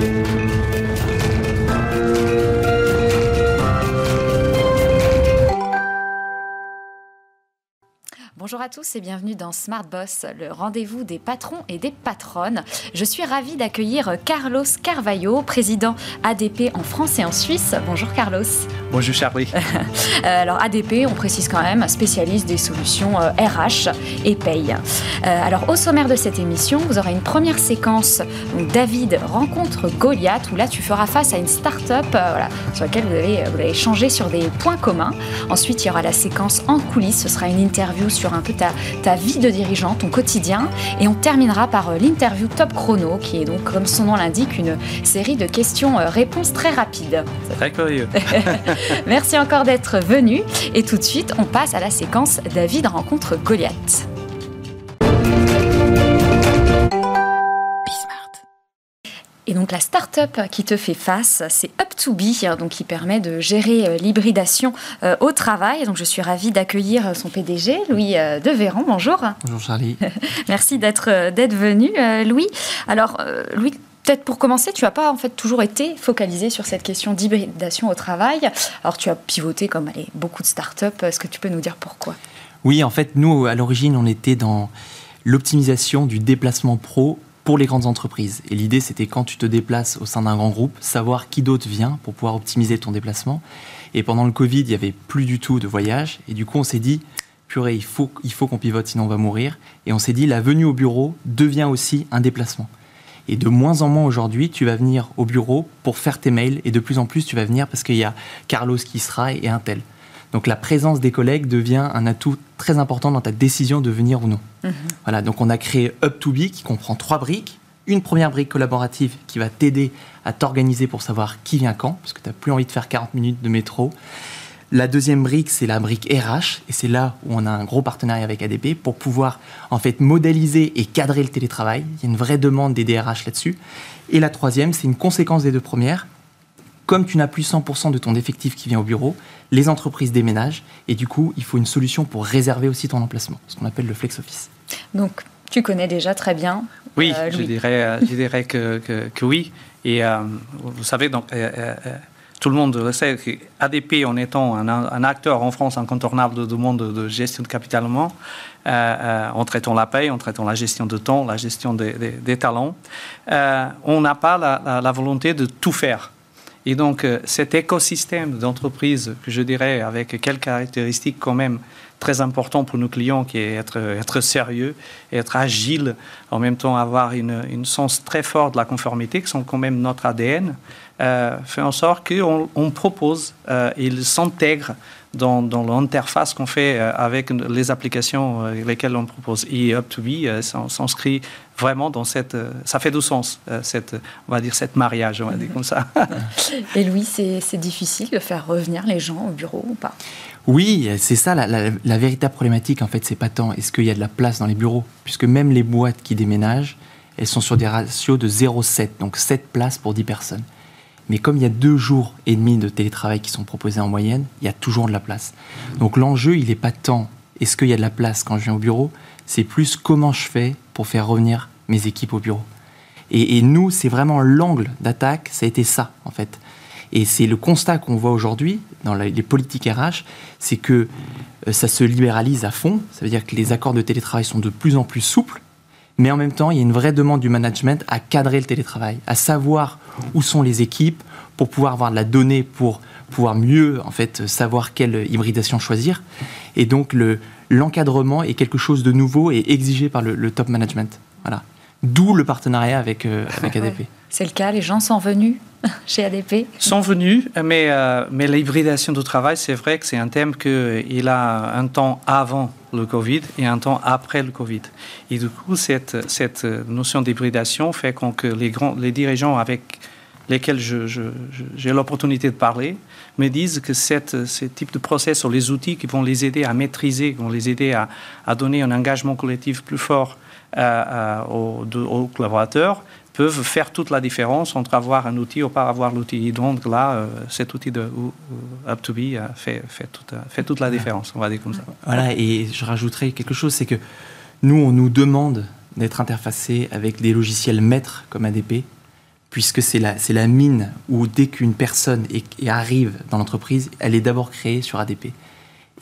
Thank you. Bonjour à tous et bienvenue dans Smart Boss, le rendez-vous des patrons et des patronnes. Je suis ravie d'accueillir Carlos Carvalho, président ADP en France et en Suisse. Bonjour Carlos. Bonjour Charlie. Euh, alors ADP, on précise quand même, spécialiste des solutions RH euh, et paye. Euh, alors au sommaire de cette émission, vous aurez une première séquence où David rencontre Goliath, où là tu feras face à une start-up voilà, sur laquelle vous allez, vous allez échanger sur des points communs. Ensuite, il y aura la séquence en coulisses, ce sera une interview sur un peu ta, ta vie de dirigeant, ton quotidien. Et on terminera par l'interview Top Chrono, qui est donc, comme son nom l'indique, une série de questions-réponses très rapides. C'est très curieux. Merci encore d'être venu. Et tout de suite, on passe à la séquence David rencontre Goliath. Donc la start-up qui te fait face, c'est Up2Be, donc qui permet de gérer euh, l'hybridation euh, au travail. Donc je suis ravie d'accueillir son PDG, Louis euh, Devéran. Bonjour. Bonjour Charlie. Merci d'être d'être venu, Louis. Alors Louis, Peut-être pour commencer, tu n'as pas en fait toujours été focalisé sur cette question d'hybridation au travail. Alors tu as pivoté comme allez, beaucoup de startups. Est-ce que tu peux nous dire pourquoi? Oui, en fait, nous à l'origine, on était dans l'optimisation du déplacement pro pour les grandes entreprises. Et l'idée, c'était quand tu te déplaces au sein d'un grand groupe, savoir qui d'autre vient pour pouvoir optimiser ton déplacement. Et pendant le Covid, il n'y avait plus du tout de voyage. Et du coup, on s'est dit, purée, il faut, il faut qu'on pivote, sinon on va mourir. Et on s'est dit, la venue au bureau devient aussi un déplacement. Et de moins en moins aujourd'hui, tu vas venir au bureau pour faire tes mails. Et de plus en plus, tu vas venir parce qu'il y a Carlos qui sera et un tel. Donc la présence des collègues devient un atout très important dans ta décision de venir ou non. Mhm. Voilà, donc on a créé Up2Be qui comprend trois briques. Une première brique collaborative qui va t'aider à t'organiser pour savoir qui vient quand, parce que tu n'as plus envie de faire 40 minutes de métro. La deuxième brique, c'est la brique RH, et c'est là où on a un gros partenariat avec ADP pour pouvoir en fait modéliser et cadrer le télétravail. Il y a une vraie demande des DRH là-dessus. Et la troisième, c'est une conséquence des deux premières. Comme tu n'as plus 100% de ton effectif qui vient au bureau, les entreprises déménagent et du coup, il faut une solution pour réserver aussi ton emplacement, ce qu'on appelle le flex office. Donc, tu connais déjà très bien. Oui, euh, je dirais, euh, je dirais que, que, oui. Et euh, vous savez, donc, tout le monde le sait, ADP, en étant un, acteur en France incontournable du monde de gestion de capital humain, euh, euh, en traitant la paie, en traitant la gestion de temps, la gestion des, talents, euh, on n'a pas la, volonté de tout faire. Et donc, cet écosystème d'entreprise, que je dirais, avec quelques caractéristiques quand même très importantes pour nos clients, qui est être, être sérieux, être agile, en même temps avoir une, une sens très fort de la conformité, qui sont quand même notre ADN, euh, fait en sorte qu'on on propose, euh, il s'intègre dans, dans l'interface qu'on fait euh, avec les applications lesquelles on propose. Et Up2Be s'inscrit vraiment dans cette... ça fait du sens, cette, on va dire, cette mariage, on va dire comme ça. Et Louis, c'est difficile de faire revenir les gens au bureau ou pas? Oui, c'est ça la, la, véritable problématique en fait, c'est pas tant est-ce qu'il y a de la place dans les bureaux, puisque même les boîtes qui déménagent, elles sont sur des ratios de 0,7, donc 7 places pour 10 personnes. Mais comme il y a deux jours et demi de télétravail qui sont proposés en moyenne, il y a toujours de la place. Donc l'enjeu, il n'est pas tant est-ce qu'il y a de la place quand je viens au bureau, c'est plus comment je fais pour faire revenir mes équipes au bureau. Et, nous, c'est vraiment l'angle d'attaque, ça a été ça, en fait. Et c'est le constat qu'on voit aujourd'hui dans les politiques RH, c'est que euh, ça se libéralise à fond, ça veut dire que les accords de télétravail sont de plus en plus souples, mais en même temps, il y a une vraie demande du management à cadrer le télétravail, à savoir où sont les équipes pour pouvoir avoir de la donnée, pour pouvoir mieux en fait savoir quelle hybridation choisir. Et donc le l'encadrement est quelque chose de nouveau et exigé par le, top management. Voilà. D'où le partenariat avec, euh, avec ADP. C'est le cas, les gens sont venus chez ADP Sont venus, mais, euh, mais l'hybridation du travail, c'est vrai que c'est un thème qu'il a un temps avant le Covid et un temps après le Covid. Et du coup, cette, cette notion d'hybridation fait que les, grands, les dirigeants avec lesquels j'ai l'opportunité de parler me disent que cette, ce type de process sur les outils qui vont les aider à maîtriser, qui vont les aider à, à donner un engagement collectif plus fort euh, euh, aux, collaborateurs, peuvent faire toute la différence entre avoir un outil ou pas avoir l'outil. Donc là, euh, cet outil de Up2Be fait, fait, toute, fait toute la différence, on va dire comme ça. Voilà, et je rajouterai quelque chose, c'est que nous, on nous demande d'être interfacés avec des logiciels maîtres comme ADP, puisque c'est la mine où dès qu'une personne arrive dans l'entreprise, elle est d'abord créée sur ADP.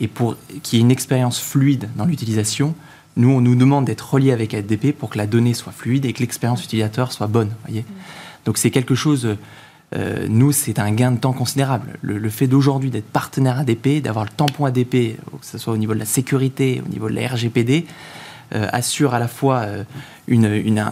Et pour qu'il y ait une expérience fluide dans l'utilisation, nous, on nous demande d'être relié avec ADP pour que la donnée soit fluide et que l'expérience utilisateur soit bonne. Voyez Donc c'est quelque chose, euh, nous, c'est un gain de temps considérable. Le, fait d'aujourd'hui d'être partenaire ADP, d'avoir le tampon ADP, que ce soit au niveau de la sécurité, au niveau de la RGPD, assure à la fois euh, une, une,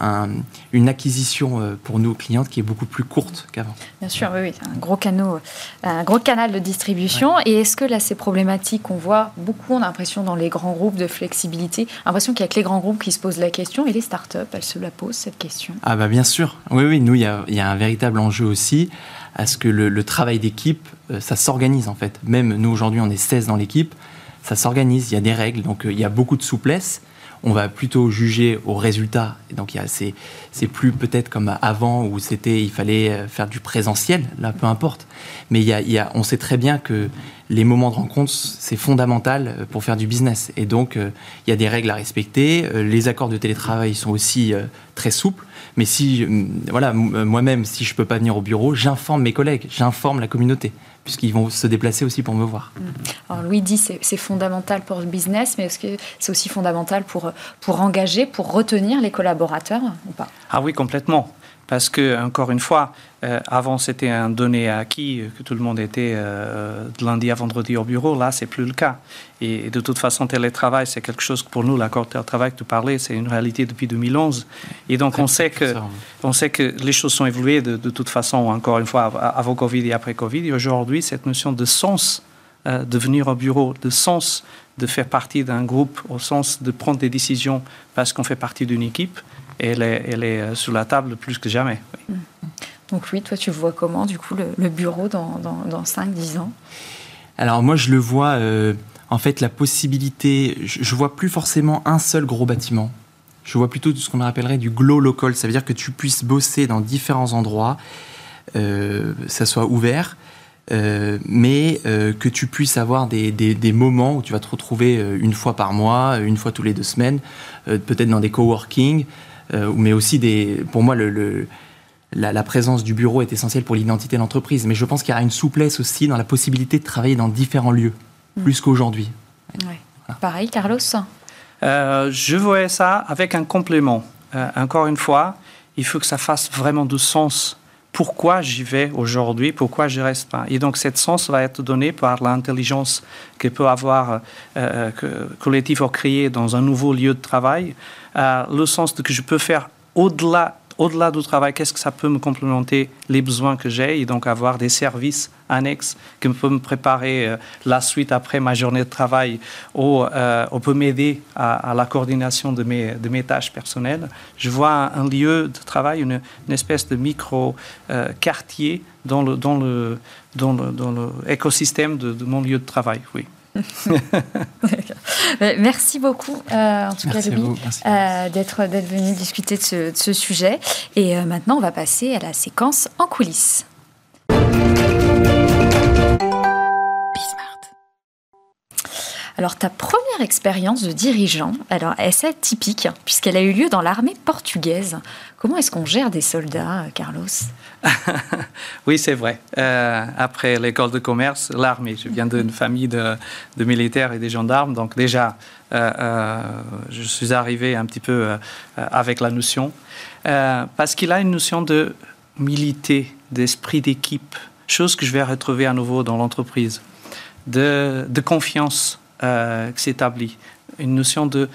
une acquisition euh, pour nos clientes qui est beaucoup plus courte qu'avant. Bien sûr, oui, oui, un gros, canal, un gros canal de distribution. Et est-ce que là, ces problématiques qu'on voit beaucoup, on a l'impression dans les grands groupes de flexibilité, l'impression qu'il n'y a que les grands groupes qui se posent la question et les startups, elles se la posent cette question? Ah bah bien sûr, oui, oui, nous, il y a, y a, un véritable enjeu aussi à ce que le, le travail d'équipe, ça s'organise en fait. Même nous, aujourd'hui, on est 16 dans l'équipe, ça s'organise, il y a des règles, donc il y a beaucoup de souplesse on va plutôt juger au résultat. Et donc, c'est plus peut-être comme avant où c'était, il fallait euh, faire du présentiel, là, peu importe. Mais il y a, on sait très bien que les moments de rencontre, c'est fondamental euh, pour faire du business. Et donc, euh, il y a des règles à respecter. Les accords de télétravail sont aussi très souples. Mais si, voilà, moi-même, si je peux pas venir au bureau, j'informe mes collègues, j'informe la communauté puisqu'ils vont se déplacer aussi pour me voir. Mm. Alors Louis dit c'est, c'est fondamental pour le business, mais est-ce que c'est aussi fondamental pour, pour engager, pour retenir les collaborateurs ou pas? Ah oui, complètement. Parce que, encore une fois, euh, avant c'était un donné acquis que tout le monde était euh, de lundi à vendredi au bureau. Là, c'est plus le cas. Et, de toute façon, télétravail, c'est quelque chose que pour nous, l'accord télétravail que tu parlais, c'est une réalité depuis 2011. Et donc, on sait, que, on sait que les choses sont évoluées de, toute façon, encore une fois, avant Covid et après Covid. Et aujourd'hui, cette notion de sens euh, de venir au bureau, de sens de faire partie d'un groupe, au sens de prendre des décisions parce qu'on fait partie d'une équipe, elle est, elle est euh, sur la table plus que jamais. Mm. Donc oui, toi tu vois comment du coup le, bureau dans, dans, 5-10 ans? Alors moi je le vois, euh, en fait la possibilité, je, ne vois plus forcément un seul gros bâtiment. Je vois plutôt ce qu'on appellerait du glow local, ça veut dire que tu puisses bosser dans différents endroits, euh, ça soit ouvert, euh, mais que tu puisses avoir des, des, des, moments où tu vas te retrouver une fois par mois, une fois tous les deux semaines, peut-être dans des coworking, euh, mais aussi des, pour moi, le, la, présence du bureau est essentielle pour l'identité de l'entreprise. Mais je pense qu'il y a une souplesse aussi dans la possibilité de travailler dans différents lieux, mm. plus qu'aujourd'hui. Pareil, Carlos? Euh, Je vois ça avec un complément. Euh, encore une fois, il faut que ça fasse vraiment du sens. Pourquoi j'y vais aujourd'hui Pourquoi je reste pas. Et donc, cette sens va être donné par l'intelligence que peut avoir euh, que collectif ou créé dans un nouveau lieu de travail. Euh, le sens de que je peux faire au-delà au-delà du travail, qu'est-ce que ça peut me complémenter les besoins que j'ai et donc avoir des services annexes qui peuvent me préparer euh, la suite après ma journée de travail ou euh, peut m'aider à, la coordination de mes, tâches personnelles. Je vois un, lieu de travail, une, espèce de micro-quartier le, dans l'écosystème de, de mon lieu de travail, oui. merci beaucoup, euh, en tout cas, euh, d'être, d'être venu discuter de ce, sujet. Et euh, maintenant, on va passer à la séquence en coulisses. Alors, ta première expérience de dirigeant, alors, est typique, puisqu'elle a eu lieu dans l'armée portugaise? Comment est-ce qu'on gère des soldats, Carlos? Oui, c'est vrai. Euh, après l'école de commerce, l'armée. Je viens d'une famille de, militaires et de gendarmes, donc déjà, euh, euh, je suis arrivé un petit peu avec la notion, parce qu'il a une notion de milité, d'esprit d'équipe, chose que je vais retrouver à nouveau dans l'entreprise, de, de confiance euh, qui s'établit. Une notion de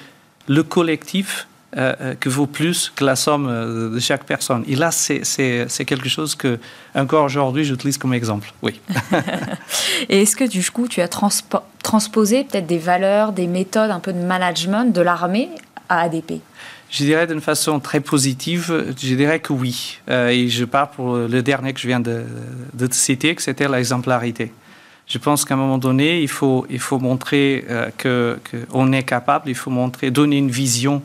le collectif euh, euh, que vaut plus que la somme de chaque personne. Et là, c'est quelque chose que, encore aujourd'hui, j'utilise comme exemple. Oui. Et est-ce que, du coup, tu as transposé peut-être des valeurs, des méthodes un peu de management de l'armée à ADP je dirais d'une façon très positive, je dirais que oui. et je parle pour le dernier que je viens de, de citer, que c'était l'exemplarité je pense qu'à un moment donné, il faut, il faut montrer euh, qu'on est capable, il faut montrer, donner une vision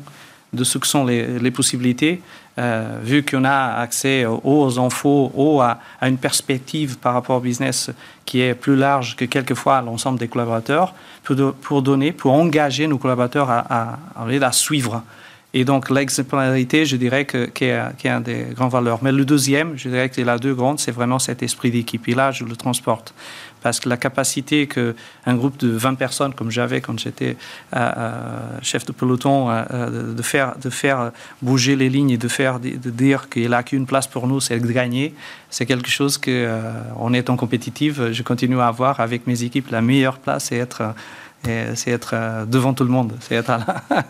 de ce que sont les, les possibilités, euh, vu qu'on a accès aux infos, aux, à, à, une perspective par rapport au business qui est plus large que quelquefois l'ensemble des collaborateurs, pour, pour, donner, pour engager nos collaborateurs à, à, à suivre Et donc l'exemplarité, je dirais que, qui, est, qui est un des grandes valeurs. Mais le deuxième, je dirais que la deux grandes, c'est vraiment cet esprit d'équipe. Et là, je le transporte. Parce que la capacité qu'un groupe de 20 personnes, comme j'avais quand j'étais euh, euh, chef de peloton, euh, de, faire, bouger les lignes et de, faire, dire qu'il n'y a qu'une place pour nous, c'est de gagner, c'est quelque chose que, en étant compétitive, je continue à avoir avec mes équipes. La meilleure place, c'est être c'est être euh, devant tout le monde, c'est être là.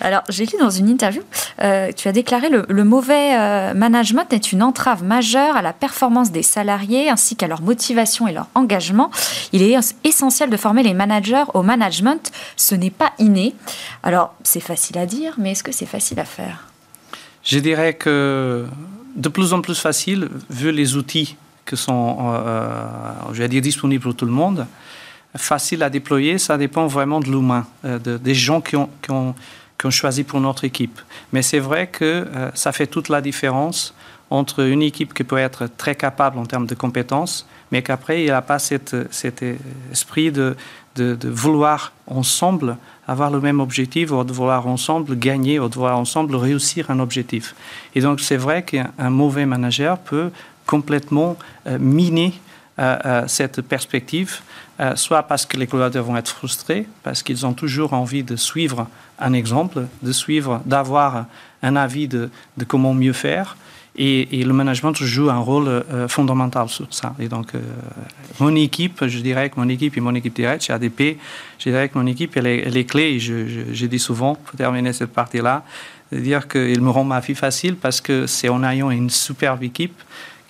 Alors, j'ai lu dans une interview, euh, tu as déclaré le, le mauvais euh, management est une entrave majeure à la performance des salariés ainsi qu'à leur motivation et leur engagement. Il est essentiel de former les managers au management. Ce n'est pas inné. Alors, c'est facile à dire, mais est-ce que c'est facile à faire? Je dirais que de plus en plus facile, vu les outils qui sont, je vais dire, disponibles pour tout le monde facile à déployer, ça dépend vraiment de l'humain, euh, des gens qui ont, qui, ont, choisi pour notre équipe. Mais c'est vrai que euh, ça fait toute la différence entre une équipe qui peut être très capable en termes de compétences, mais qu'après, il n'a pas cet, cet esprit de, de, vouloir ensemble avoir le même objectif, ou de vouloir ensemble gagner, ou de vouloir ensemble réussir un objectif. Et donc, c'est vrai qu'un mauvais manager peut complètement euh, miner cette perspective euh, soit parce que les collaborateurs vont être frustrés, parce qu'ils ont toujours envie de suivre un exemple, de suivre, d'avoir un avis de, comment mieux faire. Et, le management joue un rôle euh, fondamental sur ça. Et donc, euh, mon équipe, je dirais que mon équipe et mon équipe directe chez ADP, je dirais que mon équipe, elle est, elle est clé. Je, je, dis souvent, pour terminer cette partie-là, de dire qu'il me rend ma vie facile parce que c'est en ayant une superbe équipe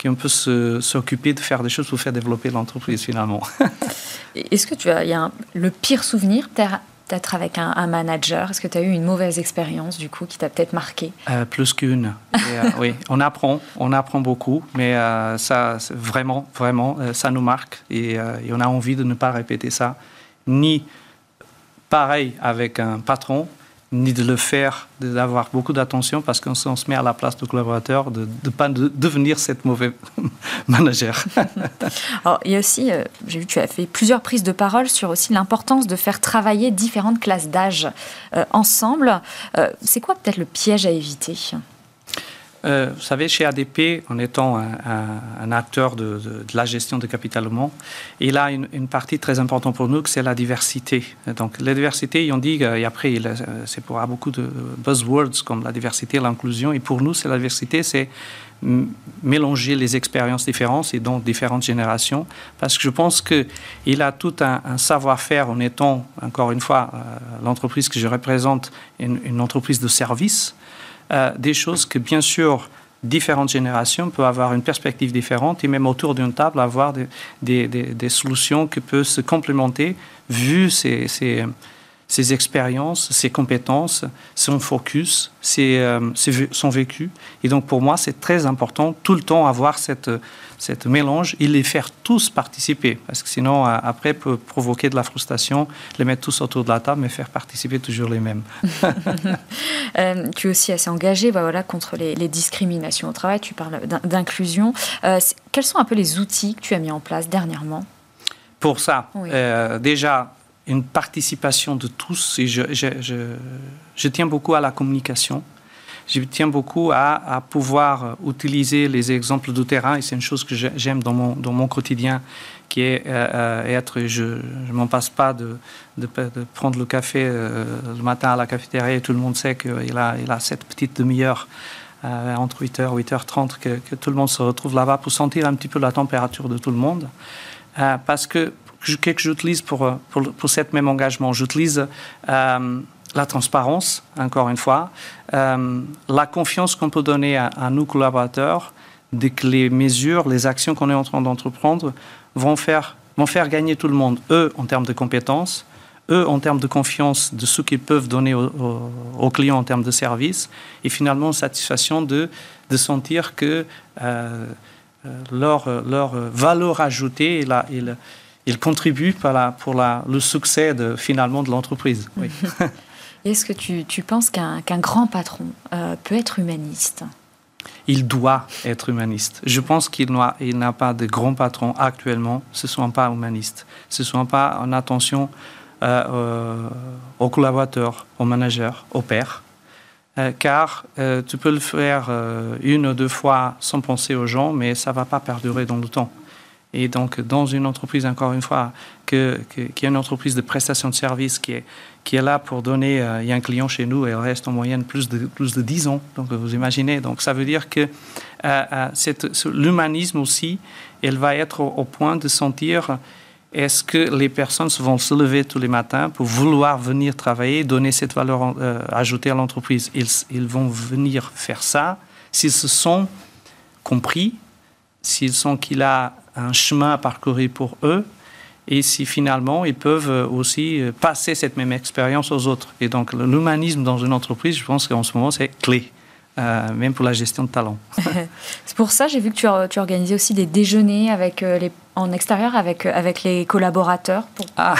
qu'on peut s'occuper de faire des choses pour faire développer l'entreprise finalement. Est-ce que tu as, il y a le pire souvenir? Peut-être avec un, manager Est-ce que tu as eu une mauvaise expérience du coup qui t'a peut-être marqué? Euh, Plus qu'une. Euh, oui, on apprend, on apprend beaucoup, mais euh, ça, vraiment, vraiment, ça nous marque et, et, on a envie de ne pas répéter ça. Ni pareil avec un patron, ni de le faire, d'avoir beaucoup d'attention parce qu'on se met à la place du collaborateur, de ne pas devenir cette mauvaise manager. Alors, il y a aussi, euh, j'ai vu que tu as fait plusieurs prises de parole sur aussi l'importance de faire travailler différentes classes d'âge euh, ensemble. Euh, c'est quoi peut-être le piège à éviter? Euh, vous savez, chez ADP, en étant un, acteur de, la gestion de capital humain, il a une, partie très importante pour nous, que c'est la diversité. Donc, la diversité, on dit, et après, c'est pour beaucoup de buzzwords comme la diversité, l'inclusion, et pour nous, c'est la diversité, c'est mélanger les expériences différentes et donc différentes générations, parce que je pense qu'il a tout un, savoir-faire en étant, encore une fois, euh, l'entreprise que je représente, une, une entreprise de service, euh, des choses que, bien sûr, différentes générations peuvent avoir une perspective différente et même autour d'une table avoir des, des, solutions qui peuvent se complémenter vu ces, ces expériences, ses compétences, son focus, ses, euh, son vécu. Et donc pour moi, c'est très important tout le temps avoir cette, cette mélange et les faire tous participer. Parce que sinon, après, peut provoquer de la frustration, les mettre tous autour de la table, mais faire participer toujours les mêmes. Euh, tu es aussi assez engagé bah, voilà, contre les, discriminations au travail. Tu parles d'inclusion. Euh, quels sont un peu les outils que tu as mis en place dernièrement? Pour ça, déjà, une participation de tous. Je, tiens beaucoup à la communication. Je tiens beaucoup à, pouvoir utiliser les exemples du terrain. Et c'est une chose que j'aime dans mon, quotidien, qui est euh, euh, être. Je ne m'en passe pas de, prendre le café euh, le matin à la cafétéria et tout le monde sait qu'il a, a cette petite demi-heure. entre 8h et 8h30, que, que, tout le monde se retrouve là-bas pour sentir un petit peu la température de tout le monde. parce que que j'utilise pour, euh, pour, pour cet même engagement. J'utilise euh, la transparence, encore une fois, euh, la confiance qu'on peut donner à, nos collaborateurs, de que les mesures, les actions qu'on est en train d'entreprendre vont faire, vont faire gagner tout le monde, eux en termes de compétences, eux en termes de confiance de ce qu'ils peuvent donner aux, clients en termes de services, et finalement satisfaction de, de sentir que leur, leur valeur ajoutée est là il contribue pour, la, pour la, le succès de, finalement de l'entreprise. Est-ce que tu, tu penses qu'un grand patron euh, peut être humaniste? Il doit être humaniste. Je pense qu'il n'a pas de grands patrons actuellement, ce ne sont pas humanistes, ce ne sont pas en attention euh, euh, aux collaborateurs, aux managers, aux pairs. car tu peux le faire une ou deux fois sans penser aux gens, mais ça ne va pas perdurer dans le temps. Et donc, dans une entreprise, encore une fois, que, qui est une entreprise de prestation de services qui est, qui est là pour donner, euh, il y a un client chez nous et il reste en moyenne plus de, plus de 10 ans, donc vous imaginez. Donc, ça veut dire que euh, euh l'humanisme aussi, elle va être au, point de sentir est-ce que les personnes vont se lever tous les matins pour vouloir venir travailler, donner cette valeur euh, ajoutée à l'entreprise? Ils, ils vont venir faire ça s'ils se sont compris, s'ils sont qu'il a un chemin à parcourir pour eux et si finalement ils peuvent euh, aussi euh, passer cette même expérience aux autres. Et donc l'humanisme dans une entreprise, je pense qu'en ce moment, c'est clé. Euh, même pour la gestion de talent. c'est pour ça, j'ai vu que tu, tu organisais aussi des déjeuners avec les, en extérieur avec, avec les collaborateurs. Pour... Ah,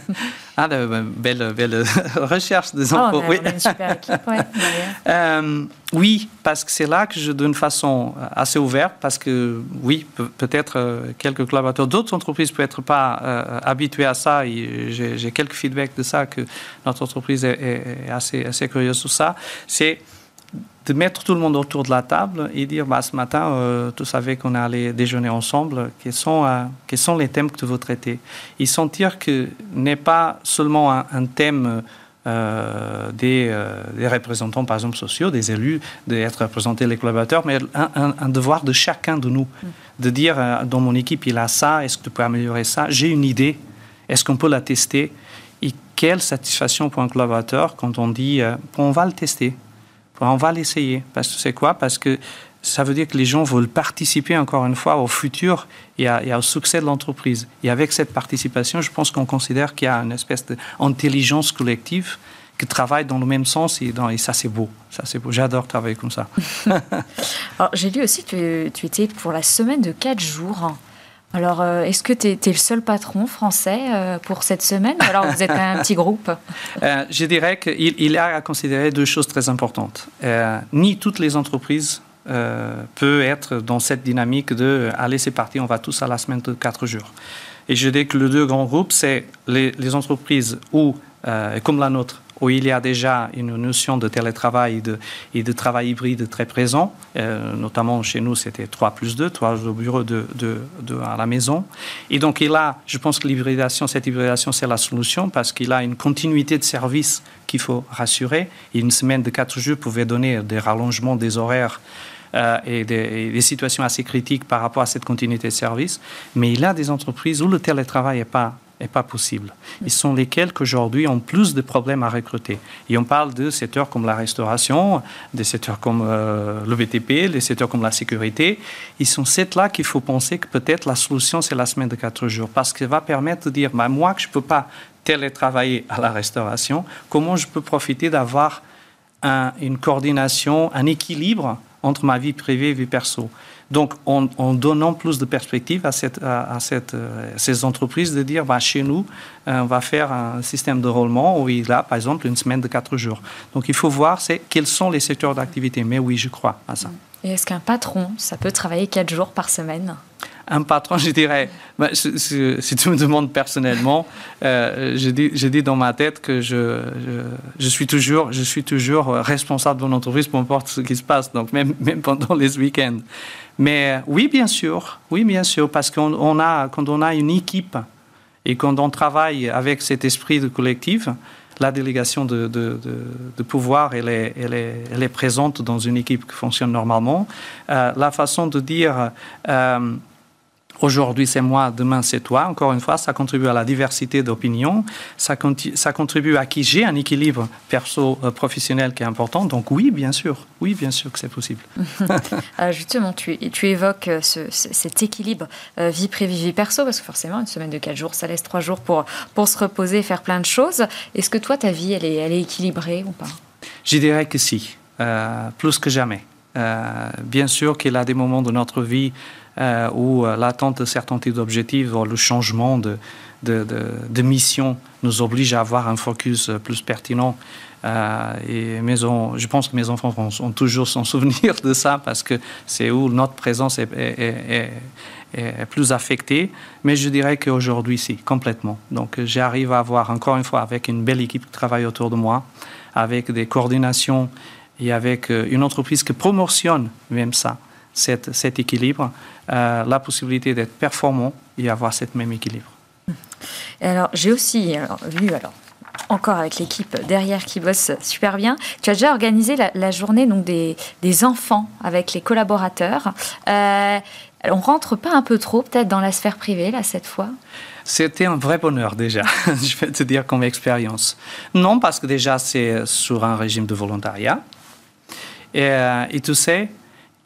ah belle, belle recherche des oh, enfants. oui. une super équipe, euh, oui, parce que c'est là que je, d'une façon assez ouverte, parce que oui, peut-être quelques collaborateurs d'autres entreprises ne peuvent être pas habitués à ça. j'ai, quelques feedbacks de ça, que notre entreprise est, est assez, assez curieuse sur ça. C'est de mettre tout le monde autour de la table et dire bah, ce matin, euh, tu savais qu'on allait déjeuner ensemble, quels sont, euh, quels sont les thèmes que tu veux traiter? Et sentir que n'est pas seulement un, thème euh, des, des, représentants, par exemple, sociaux, des élus, d'être représentés les collaborateurs, mais un, un, devoir de chacun de nous, mm. de dire dans mon équipe, il a ça, est-ce que tu peux améliorer ça? J'ai une idée, est-ce qu'on peut la tester? Et quelle satisfaction pour un collaborateur quand on dit, on va le tester? On va l'essayer. Parce que c'est quoi? Parce que ça veut dire que les gens veulent participer encore une fois au futur et, au succès de l'entreprise. Et avec cette participation, je pense qu'on considère qu'il y a une espèce d'intelligence collective qui travaille dans le même sens et, ça c'est beau. Ça c'est beau. J'adore travailler comme ça. j'ai lu aussi que tu étais pour la semaine de 4 jours. Alors, euh, est-ce que tu es, le seul patron français euh, pour cette semaine Alors, vous êtes un petit groupe? Euh, Je dirais qu'il il a à considérer deux choses très importantes. ni toutes les entreprises peuvent être dans cette dynamique de allez, c'est parti, on va tous à la semaine de quatre jours. Et je dis que les deux grands groupes, c'est les, les, entreprises où, comme la nôtre, où il y a déjà une notion de télétravail et de, travail hybride très présent. Euh, notamment chez nous, c'était 3 plus 2, 3 au bureau, de, de, à la maison. Et donc, il a, je pense que l'hybridation, cette hybridation, c'est la solution parce qu'il a une continuité de service qu'il faut rassurer. Une semaine de 4 jours pouvait donner des rallongements des horaires. Euh, et, des, situations assez critiques par rapport à cette continuité de service. Mais il a des entreprises où le télétravail n'est pas n'est pas possible. Ils sont lesquels qu'aujourd'hui ont plus de problèmes à recruter. Et on parle de secteurs comme la restauration, des secteurs comme euh, le BTP, des secteurs comme la sécurité. Ils sont ces-là qu'il faut penser que peut-être la solution, c'est la semaine de quatre jours, parce que va permettre de dire, bah, moi, que je ne peux pas télétravailler à la restauration, comment je peux profiter d'avoir une coordination, un équilibre entre ma vie privée et vie perso? Donc, en, donnant plus de perspectives à, euh, ces entreprises de dire, bah, chez nous, euh, on va faire un système de roulement où il a, par exemple, une semaine de quatre jours. Donc, il faut voir quels sont les secteurs d'activité. Mais oui, je crois à ça. Et est-ce qu'un patron, ça peut travailler quatre jours par semaine? Un patron, je dirais, bah, si, tu me demandes personnellement, euh, je, dis, dans ma tête que je, je, suis toujours, je suis toujours responsable de mon entreprise, peu importe ce qui se passe, donc même, même pendant les week-ends. Mais oui, bien sûr, oui, bien sûr, parce qu'on a, quand on a une équipe et quand on travaille avec cet esprit de collectif, la délégation de, de, de, pouvoir, elle est, elle, est, elle est, présente dans une équipe qui fonctionne normalement. Euh, la façon de dire... Euh, Aujourd'hui, c'est moi, demain, c'est toi. Encore une fois, ça contribue à la diversité d'opinions. Ça, ça, contribue à qui j'ai un équilibre perso-professionnel qui est important. Donc oui, bien sûr. Oui, bien sûr que c'est possible. Euh, justement, tu, tu évoques euh, ce, cet équilibre euh, vie privée, vie perso, parce que forcément, une semaine de quatre jours, ça laisse trois jours pour, pour se reposer et faire plein de choses. Est-ce que toi, ta vie, elle est, elle est équilibrée ou pas? Je dirais que si, plus que jamais. bien sûr qu'il y a des moments de notre vie euh, où euh, l'attente de certains types d'objectifs, le changement de, de, de, mission nous oblige à avoir un focus euh, plus pertinent. et je pense que mes enfants vont, toujours s'en souvenir de ça parce que c'est où notre présence est, est, est, plus affectée. Mais je dirais qu'aujourd'hui, si, complètement. Donc j'arrive à avoir, encore une fois, avec une belle équipe qui travaille autour de moi, avec des coordinations et avec une entreprise qui promotionne même ça, cet, équilibre, la possibilité d'être performant et avoir cet même équilibre. alors, j'ai aussi vu, alors, encore avec l'équipe derrière qui bosse super bien. Tu as déjà organisé la, journée donc des, enfants avec les collaborateurs. Euh, on rentre pas un peu trop peut-être dans la sphère privée là cette fois? C'était un vrai bonheur déjà, je vais te dire comme expérience. Non, parce que déjà c'est sur un régime de volontariat. Et, euh, et tu sais,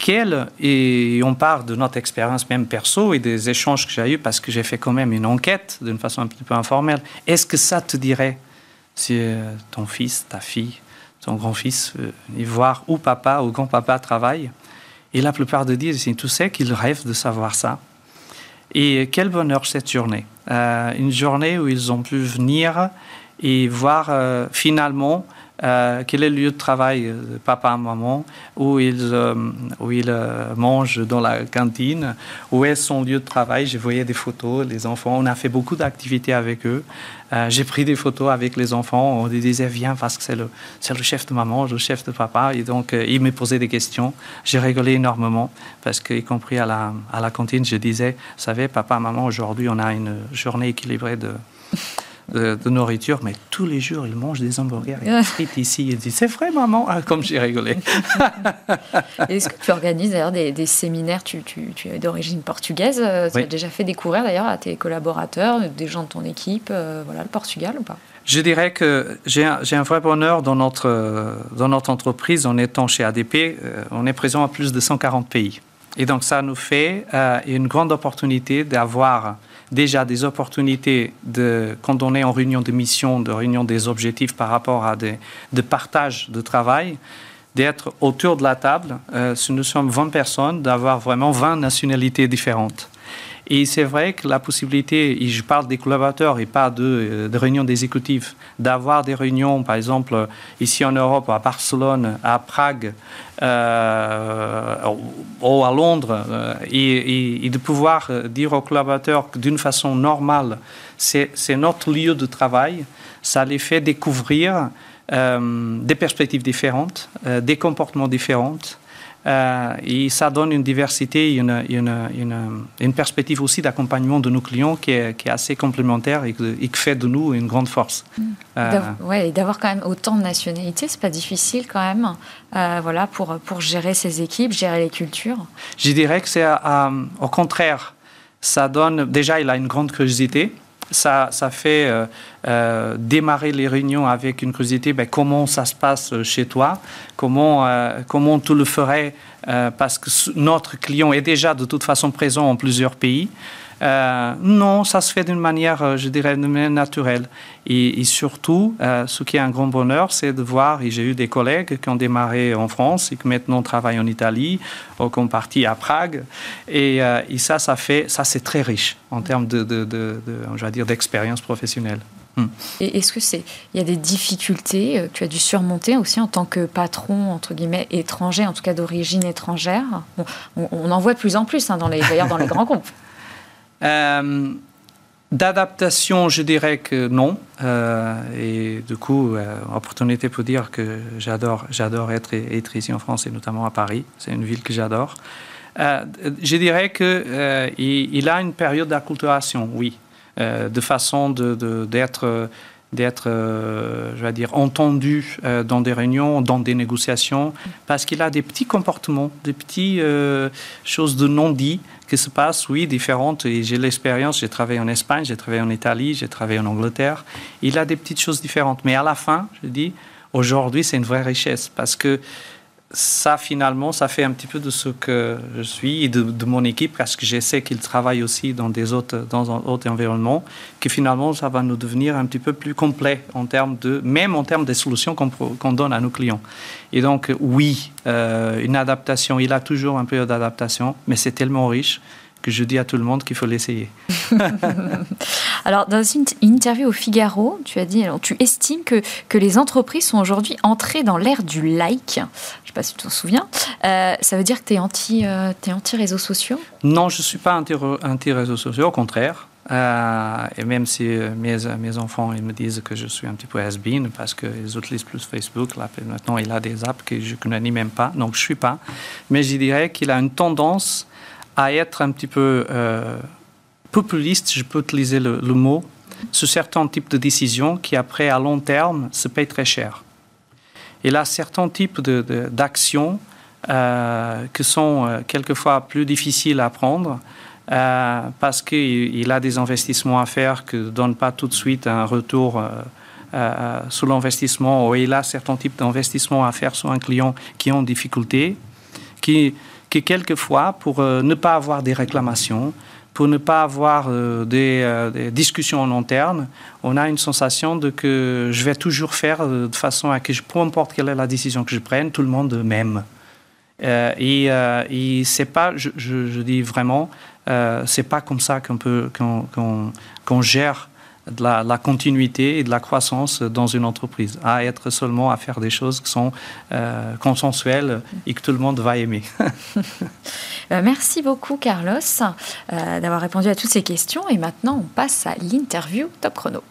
quel, et on part de notre expérience même perso et des échanges que j'ai eus parce que j'ai fait quand même une enquête d'une façon un petit peu informelle. Est-ce que ça te dirait si euh, ton fils, ta fille, ton grand-fils veut y voir où papa ou grand-papa travaille. Et la plupart de disent, tu sais qu'ils rêvent de savoir ça. Et quel bonheur cette journée. Euh, une journée où ils ont pu venir et voir euh, finalement euh, quel est le lieu de travail de papa maman, où ils, euh, où ils euh, mangent dans la cantine, où est son lieu de travail? J'ai voyé des photos, les enfants, on a fait beaucoup d'activités avec eux. J'ai pris des photos avec les enfants, on disait viens parce que c'est le, le chef de maman, le chef de papa. Et donc, ils me posaient des questions. J'ai rigolé énormément parce qu'y compris à la, à la cantine, je disais, vous savez, papa, maman, aujourd'hui, on a une journée équilibrée de de, nourriture, mais tous les jours, il mange des hamburgers et frites ici. Il dit C'est vrai, maman ah, Comme j'ai rigolé. Est-ce que tu organises d'ailleurs des, séminaires? Tu, es d'origine portugaise. Euh, tu as déjà fait découvrir d'ailleurs à tes collaborateurs, des gens de ton équipe, euh, voilà, le Portugal ou pas? Je dirais que j'ai un, vrai bonheur dans notre, dans notre entreprise. En étant chez ADP, euh, on est présent à plus de 140 pays. Et donc, ça nous fait une grande opportunité d'avoir déjà des opportunités de, quand on est en réunion de mission, de réunion des objectifs par rapport à des de partage de travail, d'être autour de la table, euh, si nous sommes 20 personnes, d'avoir vraiment 20 nationalités différentes. Et c'est vrai que la possibilité, et je parle des collaborateurs et pas de, euh, réunions d'exécutifs, d'avoir des réunions, par exemple, ici en Europe, à Barcelone, à Prague, euh, ou à Londres, euh, et, de pouvoir dire aux collaborateurs que d'une façon normale, c'est notre lieu de travail, ça les fait découvrir des perspectives différentes, des comportements différents. Euh, et ça donne une diversité, une, une, une, perspective aussi d'accompagnement de nos clients qui est, qui est assez complémentaire et, qui fait de nous une grande force. Mm. Euh, ouais, et d'avoir quand même autant de nationalités, c'est pas difficile quand même, euh, voilà, pour, pour gérer ces équipes, gérer les cultures. Je dirais que c'est au contraire, ça donne déjà il a une grande curiosité ça, fait euh, euh, démarrer les réunions avec une curiosité, ben, comment ça se passe chez toi, comment, euh, comment tu le ferais, parce que notre client est déjà de toute façon présent en plusieurs pays. Euh, non, ça se fait d'une manière, euh, je dirais, naturelle. Et, surtout, euh, ce qui est un grand bonheur, c'est de voir, et j'ai eu des collègues qui ont démarré en France et qui maintenant travaillent en Italie, ou qui ont parti à Prague. Et, ça, ça fait, ça c'est très riche en termes de, de, dire, d'expérience professionnelle. Hmm. Et est-ce que c'est, il y a des difficultés que tu as dû surmonter aussi en tant que patron entre guillemets étranger, en tout cas d'origine étrangère? On, en voit de plus en plus hein, dans les, d'ailleurs dans les grands groupes. Euh, d'adaptation, je dirais que non. Euh, et du coup, euh, opportunité pour dire que j'adore, j'adore être, ici en France et notamment à Paris. C'est une ville que j'adore. je dirais qu'il il a une période d'acculturation, oui, de façon d'être d'être, euh, je vais dire, entendu euh, dans des réunions, dans des négociations, parce qu'il a des petits comportements, des petites euh, choses de non-dit qui se passent, oui, différentes. Et j'ai l'expérience, j'ai travaillé en Espagne, j'ai travaillé en Italie, j'ai travaillé en Angleterre. Il a des petites choses différentes. Mais à la fin, je dis, aujourd'hui, c'est une vraie richesse, parce que ça, finalement, ça fait un petit peu de ce que je suis et de, mon équipe, parce que je sais qu'ils travaillent aussi dans des autres, dans un autre environnement, que finalement, ça va nous devenir un petit peu plus complet en termes de, même en termes des solutions qu'on donne à nos clients. Et donc, oui, euh, une adaptation, il a toujours un peu d'adaptation, mais c'est tellement riche que je dis à tout le monde qu'il faut l'essayer. alors, dans une interview au Figaro, tu as dit, alors, tu estimes que, que les entreprises sont aujourd'hui entrées dans l'ère du like. Je ne sais pas si tu t'en souviens. Euh, ça veut dire que tu es, anti, euh, anti-réseaux sociaux? Non, je ne suis pas anti-réseaux sociaux, au contraire. Euh, et même si mes, mes enfants ils me disent que je suis un petit peu has-been parce qu'ils utilisent plus Facebook, là, maintenant il a des apps que je ne connais même pas, donc je ne suis pas. Mais je dirais qu'il a une tendance à être un petit peu euh, populiste, je peux utiliser le, mot, sur certains types de décisions qui après à long terme se payent très cher. Il a certains types d'actions euh, qui sont euh, quelquefois plus difficiles à prendre euh, parce qu'il a des investissements à faire qui ne donnent pas tout de suite un retour sur l'investissement ou il a certains types d'investissements à faire sur un client qui ont difficulté, qui, qui quelquefois, pour ne pas avoir des réclamations, pour ne pas avoir des, des, discussions en interne, on a une sensation de que je vais toujours faire de façon à que, peu importe quelle est la décision que je prenne, tout le monde m'aime. Euh, et, euh, et c'est pas, je, je, je, dis vraiment, euh, c'est pas comme ça qu'on peut qu'on qu'on qu'on gère de la, la, continuité et de la croissance dans une entreprise, à être seulement à faire des choses qui sont euh, consensuelles et que tout le monde va aimer. Merci beaucoup Carlos euh, d'avoir répondu à toutes ces questions et maintenant on passe à l'interview Top Chrono.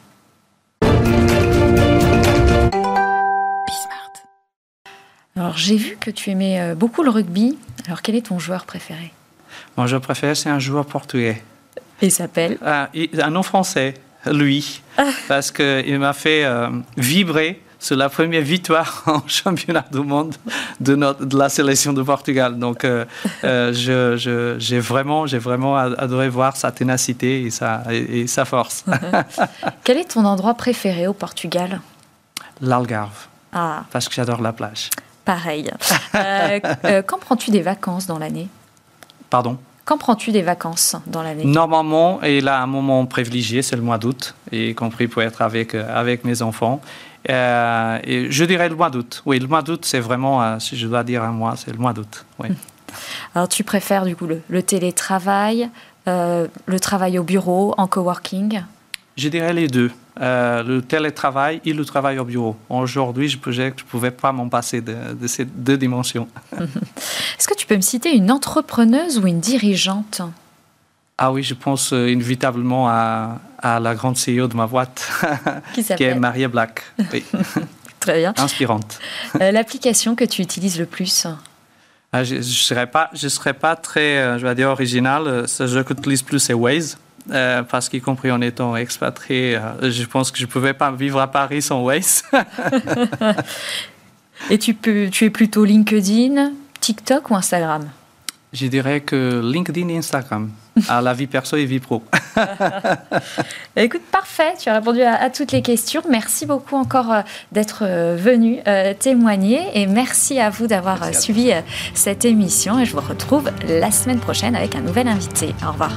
Alors j'ai vu que tu aimais euh, beaucoup le rugby. Alors quel est ton joueur préféré? Mon joueur préféré, c'est un joueur portugais. Il s'appelle? Ah, Un nom français, lui, parce qu'il m'a fait euh, vibrer sur la première victoire en championnat du monde de, notre, de la sélection de Portugal. Donc, euh, euh, j'ai vraiment, vraiment adoré voir sa ténacité et sa, et, et sa force. Quel est ton endroit préféré au Portugal? L'Algarve. Ah. Parce que j'adore la plage. Pareil. Euh, quand prends-tu des vacances dans l'année? Pardon? Quand prends-tu des vacances dans l'année? Normalement, et là, un moment privilégié, c'est le mois d'août, y compris pour être avec, avec mes enfants. Euh, et je dirais le mois d'août. Oui, le mois d'août, c'est vraiment, euh, si je dois dire un mois, c'est le mois d'août. Oui. Alors, tu préfères du coup le, le télétravail, euh, le travail au bureau, en coworking? Je dirais les deux. Euh, le télétravail et le travail au bureau. Aujourd'hui, je ne pouvais pas m'en passer de, de, ces deux dimensions. Est-ce que tu peux me citer une entrepreneuse ou une dirigeante? Ah oui, je pense euh, inévitablement à, à, la grande CEO de ma boîte, qui, qui est Maria Black. Oui. Très bien. Inspirante. Euh, L'application que tu utilises le plus? Ah, Je ne serais, pas, je serais pas très, euh, je vais dire, original. Ce que j'utilise plus, c'est Waze. Euh, parce qu'y compris en étant expatrié, euh, je pense que je ne pouvais pas vivre à Paris sans Waze. Et tu, peux, tu es plutôt LinkedIn, TikTok ou Instagram? Je dirais que LinkedIn et Instagram, à la vie perso et vie pro. Écoute, parfait, tu as répondu à, à, toutes les questions. Merci beaucoup encore euh, d'être venu euh, témoigner et merci à vous d'avoir suivi cette émission et je vous retrouve la semaine prochaine avec un nouvel invité. Au revoir.